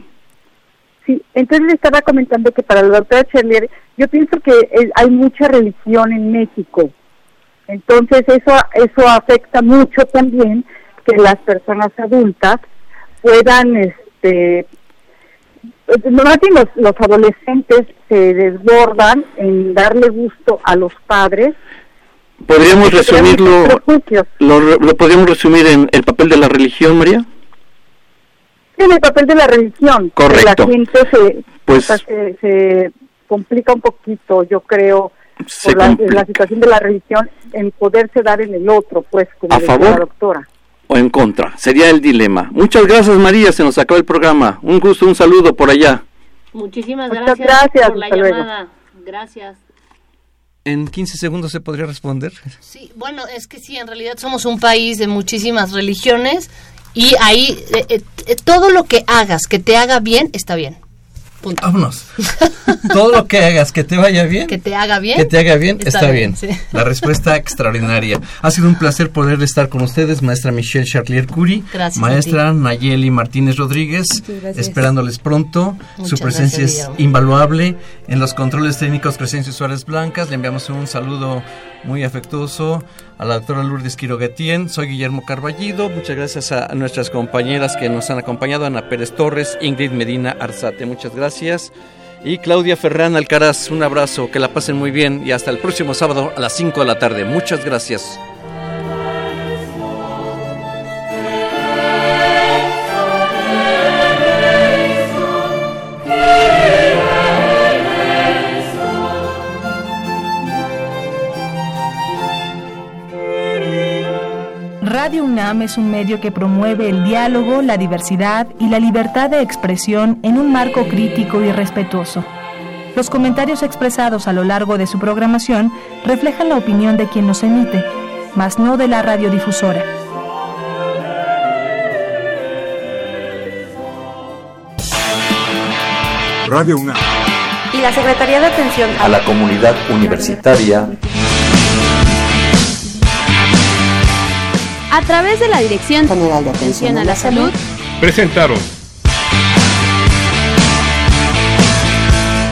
Sí, entonces le estaba comentando que para la doctora Charlier, yo pienso que eh, hay mucha religión en México. Entonces eso eso afecta mucho también que las personas adultas puedan, este, normalmente los, los adolescentes se desbordan en darle gusto a los padres. ¿Podríamos resumirlo, lo, lo podríamos resumir en el papel de la religión, María? En el papel de la religión. Correcto. La gente se, Pues- se, se complica un poquito, yo creo, por la, la situación de la religión en poderse dar en el otro, pues, como ¿A favor? la doctora. ¿O en contra? Sería el dilema. Muchas gracias, María. Se nos acaba el programa. Un gusto, un saludo por allá. Muchísimas gracias, gracias, por la hasta luego. llamada. Gracias. En 15 segundos se podría responder. Sí, bueno, es que sí, en realidad somos un país de muchísimas religiones y ahí eh, eh, eh, todo lo que hagas que te haga bien está bien. Punto. Vámonos. Todo lo que hagas que te vaya bien. Que te haga bien. Que te haga bien, está, bien. sí. La respuesta extraordinaria. Ha sido un placer poder estar con ustedes, maestra Michelle Charlier Curie, Gracias a maestra Nayeli Martínez Rodríguez, esperándoles pronto. Su presencia gracias, es invaluable. En los controles técnicos Crescencio Suárez Blancas, le enviamos un saludo muy afectuoso a la doctora Lourdes Quiroguetien. Soy Guillermo Carballido. Muchas gracias a nuestras compañeras que nos han acompañado, Ana Pérez Torres, Ingrid Medina Arzate. Muchas gracias. Y Claudia Ferrán Alcaraz, un abrazo, que la pasen muy bien y hasta el próximo sábado a las 5 de la tarde. Muchas gracias. UNAM es un medio que promueve el diálogo, la diversidad y la libertad de expresión en un marco crítico y respetuoso. Los comentarios expresados a lo largo de su programación reflejan la opinión de quien los emite, mas no de la radiodifusora. Radio UNAM. Y la Secretaría de Atención a la comunidad universitaria a través de la Dirección General de Atención a la Salud Presentaron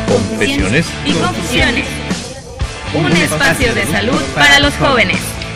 Confesiones y confusiones. Un espacio de salud para los jóvenes.